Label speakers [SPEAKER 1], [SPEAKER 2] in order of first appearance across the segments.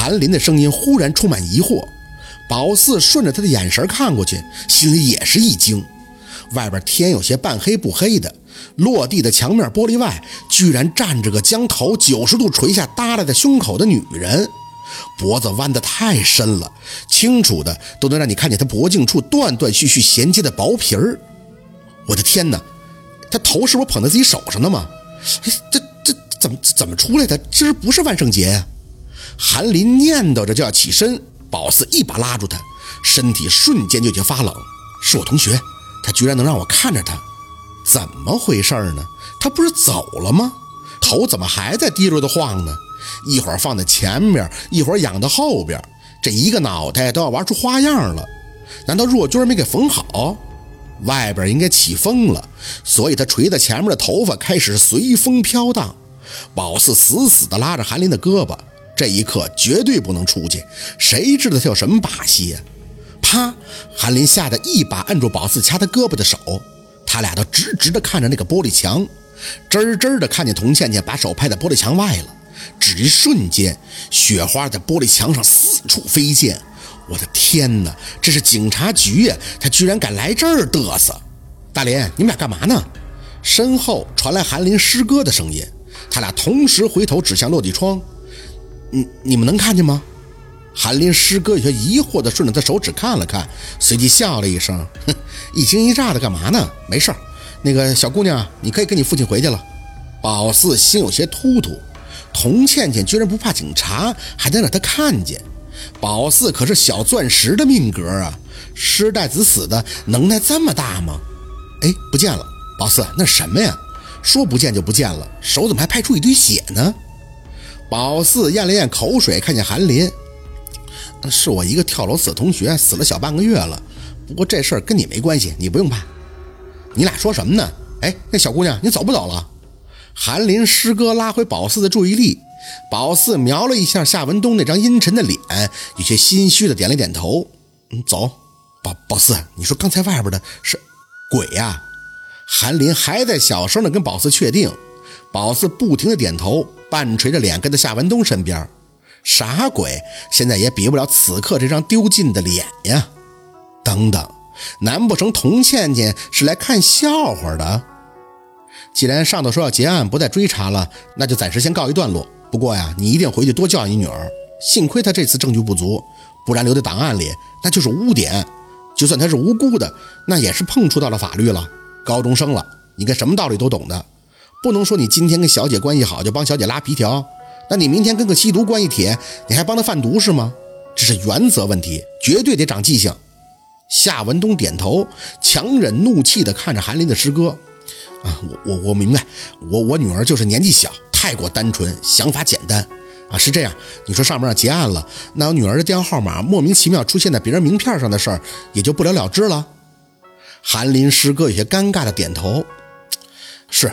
[SPEAKER 1] 韩林的声音忽然充满疑惑，宝四顺着他的眼神看过去，心里也是一惊。外边天有些半黑不黑的，落地的墙面玻璃外，居然站着个将头九十度垂下耷拉在胸口的女人，脖子弯得太深了，清楚的都能让你看见她脖颈处断断续续衔接的薄皮儿。我的天哪，他头是不是捧在自己手上的吗？这这怎么怎么出来的？今儿不是万圣节呀！韩林念叨着就要起身，宝四一把拉住他，身体瞬间就觉发冷。是我同学。他居然能让我看着他，怎么回事呢？他不是走了吗？头怎么还在滴溜的晃呢？一会儿放在前面，一会儿仰到后边，这一个脑袋都要玩出花样了。难道若军没给缝好？外边应该起风了，所以他垂在前面的头发开始随风飘荡。宝四死死地拉着韩林的胳膊，这一刻绝对不能出去。谁知道他有什么把戏呀？啪！韩林吓得一把按住宝四掐他胳膊的手，他俩都直直地看着那个玻璃墙，真真的看见童倩倩把手拍在玻璃墙外了。只一瞬间，雪花在玻璃墙上四处飞溅。我的天哪，这是警察局呀！他居然敢来这儿嘚瑟！大林，你们俩干嘛呢？身后传来韩林师哥的声音，他俩同时回头指向落地窗。你你们能看见吗？韩林师哥有些疑惑地顺着他手指看了看，随即笑了一声：“哼，一惊一乍的干嘛呢？没事儿，那个小姑娘，你可以跟你父亲回去了。”宝四心有些突突，童倩倩居然不怕警察，还能让他看见。宝四可是小钻石的命格啊，师代子死的能耐这么大吗？哎，不见了，宝四，那什么呀？说不见就不见了，手怎么还拍出一堆血呢？宝四咽了咽口水，看见韩林。是我一个跳楼死同学，死了小半个月了。不过这事儿跟你没关系，你不用怕。你俩说什么呢？哎，那小姑娘，你走不走了？韩林师哥拉回宝四的注意力。宝四瞄了一下夏文东那张阴沉的脸，有些心虚的点了点头。嗯，走。宝宝四，你说刚才外边的是鬼呀？韩林还在小声的跟宝四确定。宝四不停的点头，半垂着脸跟在夏文东身边。啥鬼？现在也比不了此刻这张丢尽的脸呀！等等，难不成童倩倩是来看笑话的？既然上头说要结案，不再追查了，那就暂时先告一段落。不过呀，你一定回去多教育你女儿。幸亏她这次证据不足，不然留在档案里那就是污点。就算她是无辜的，那也是碰触到了法律了。高中生了，应该什么道理都懂的，不能说你今天跟小姐关系好就帮小姐拉皮条。那你明天跟个吸毒关系铁，你还帮他贩毒是吗？这是原则问题，绝对得长记性。夏文东点头，强忍怒气地看着韩林的师哥。啊，我我我明白，我我女儿就是年纪小，太过单纯，想法简单。啊，是这样。你说上面结案了，那我女儿的电话号码莫名其妙出现在别人名片上的事儿，也就不了了之了。韩林师哥有些尴尬的点头。是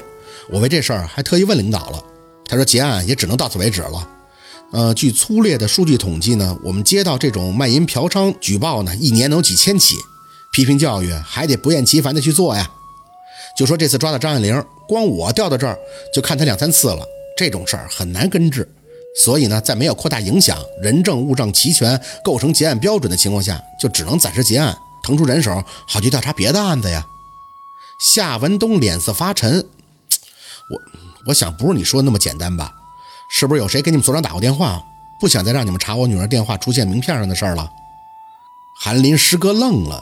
[SPEAKER 1] 我为这事儿还特意问领导了。他说结案也只能到此为止了。呃，据粗略的数据统计呢，我们接到这种卖淫嫖娼举报呢，一年能几千起。批评教育还得不厌其烦的去做呀。就说这次抓到张爱玲，光我调到这儿就看他两三次了，这种事儿很难根治。所以呢，在没有扩大影响、人证物证齐全、构成结案标准的情况下，就只能暂时结案，腾出人手好去调查别的案子呀。夏文东脸色发沉，我。我想不是你说的那么简单吧？是不是有谁给你们所长打过电话，不想再让你们查我女儿电话出现名片上的事儿了？韩林师哥愣了，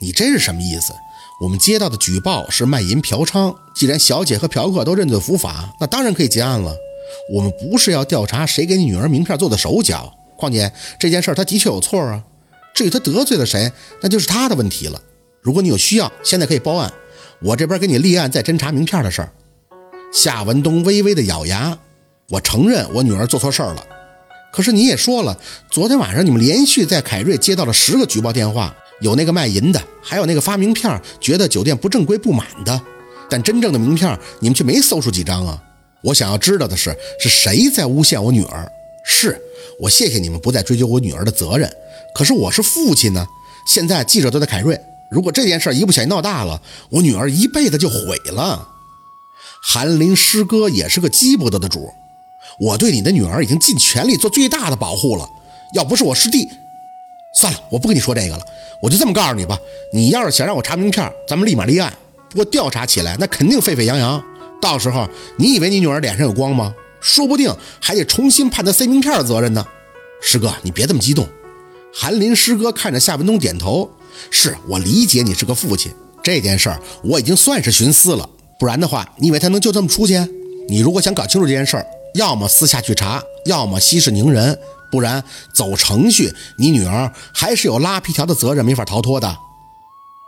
[SPEAKER 1] 你这是什么意思？我们接到的举报是卖淫嫖娼，既然小姐和嫖客都认罪伏法，那当然可以结案了。我们不是要调查谁给你女儿名片做的手脚，况且这件事儿他的确有错啊。至于他得罪了谁，那就是他的问题了。如果你有需要，现在可以报案，我这边给你立案，再侦查名片的事儿。夏文东微微的咬牙，我承认我女儿做错事儿了。可是你也说了，昨天晚上你们连续在凯瑞接到了十个举报电话，有那个卖淫的，还有那个发名片觉得酒店不正规不满的。但真正的名片你们却没搜出几张啊！我想要知道的是，是谁在诬陷我女儿？是我谢谢你们不再追究我女儿的责任。可是我是父亲呢，现在记者都在凯瑞，如果这件事一不小心闹大了，我女儿一辈子就毁了。韩林师哥也是个鸡不得的主，我对你的女儿已经尽全力做最大的保护了。要不是我师弟，算了，我不跟你说这个了。我就这么告诉你吧，你要是想让我查名片，咱们立马立案。不过调查起来那肯定沸沸扬扬，到时候你以为你女儿脸上有光吗？说不定还得重新判他塞名片的责任呢。师哥，你别这么激动。韩林师哥看着夏文东点头，是我理解你是个父亲，这件事儿我已经算是徇私了。不然的话，你以为他能就这么出去？你如果想搞清楚这件事儿，要么私下去查，要么息事宁人，不然走程序，你女儿还是有拉皮条的责任，没法逃脱的。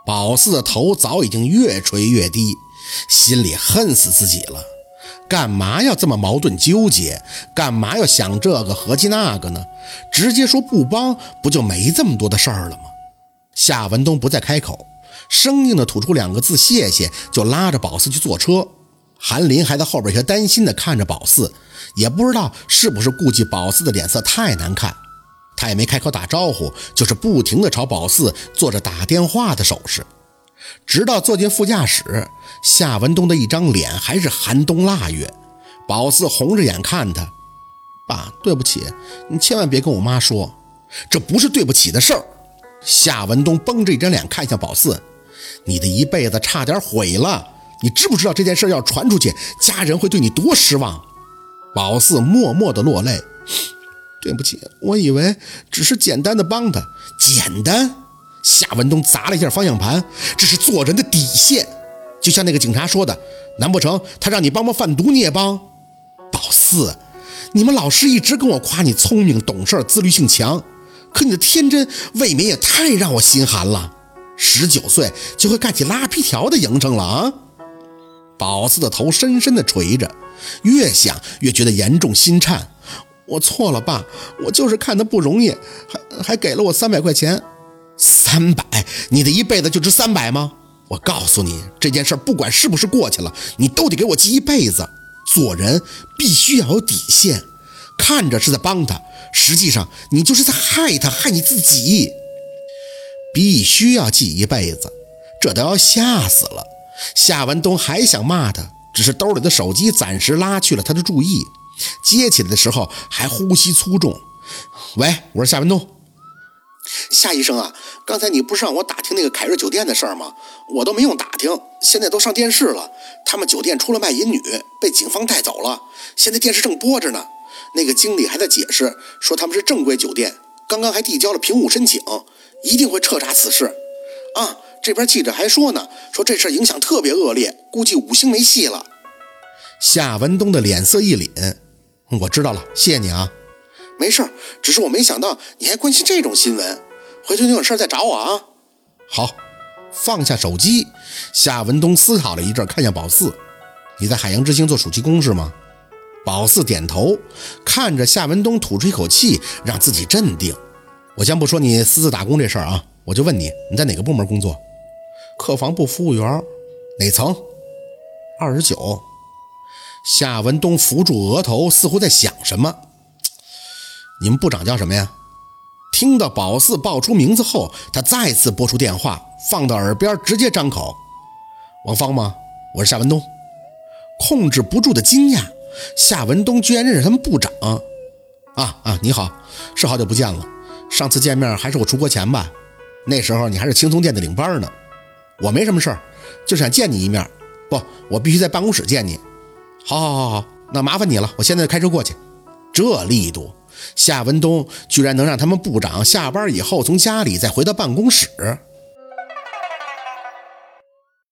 [SPEAKER 1] 宝四的头早已经越垂越低，心里恨死自己了。干嘛要这么矛盾纠结？干嘛要想这个合计那个呢？直接说不帮，不就没这么多的事儿了吗？夏文东不再开口，生硬的吐出两个字“谢谢”，就拉着宝四去坐车。韩林还在后边有，些担心的看着宝四，也不知道是不是顾忌宝四的脸色太难看。他也没开口打招呼，就是不停地朝宝四做着打电话的手势，直到坐进副驾驶，夏文东的一张脸还是寒冬腊月。宝四红着眼看他，爸，对不起，你千万别跟我妈说，这不是对不起的事儿。夏文东绷着一张脸看向宝四，你的一辈子差点毁了，你知不知道这件事要传出去，家人会对你多失望？宝四默默地落泪。对不起，我以为只是简单的帮他。简单？夏文东砸了一下方向盘，这是做人的底线。就像那个警察说的，难不成他让你帮忙贩毒你也帮？宝四，你们老师一直跟我夸你聪明懂事、自律性强，可你的天真未免也太让我心寒了。十九岁就会干起拉皮条的营生了啊！宝四的头深深的垂着，越想越觉得严重心颤。我错了，爸，我就是看他不容易，还还给了我三百块钱。三百？你的一辈子就值三百吗？我告诉你，这件事不管是不是过去了，你都得给我记一辈子。做人必须要有底线，看着是在帮他，实际上你就是在害他，害你自己。必须要记一辈子，这都要吓死了。夏文东还想骂他，只是兜里的手机暂时拉去了他的注意。接起来的时候还呼吸粗重。喂，我是夏文东。夏医生啊，刚才你不是让我打听那个凯瑞酒店的事儿吗？我都没用打听，现在都上电视了。他们酒店出了卖淫女，被警方带走了。现在电视正播着呢。那个经理还在解释，说他们是正规酒店，刚刚还递交了评估申请，一定会彻查此事。啊，这边记者还说呢，说这事影响特别恶劣，估计五星没戏了。夏文东的脸色一凛。我知道了，谢谢你啊。没事，只是我没想到你还关心这种新闻。回头你有事再找我啊。好，放下手机，夏文东思考了一阵，看向宝四：“你在海洋之星做暑期工是吗？”宝四点头，看着夏文东吐出一口气，让自己镇定。我先不说你私自打工这事儿啊，我就问你，你在哪个部门工作？客房部服务员，哪层？二十九。夏文东扶住额头，似乎在想什么。你们部长叫什么呀？听到宝四报出名字后，他再次拨出电话，放到耳边，直接张口：“王芳吗？我是夏文东。”控制不住的惊讶，夏文东居然认识他们部长。啊啊，你好，是好久不见了。上次见面还是我出国前吧？那时候你还是青松店的领班呢。我没什么事儿，就想见你一面。不，我必须在办公室见你。好，好，好，好，那麻烦你了，我现在开车过去。这力度，夏文东居然能让他们部长下班以后从家里再回到办公室。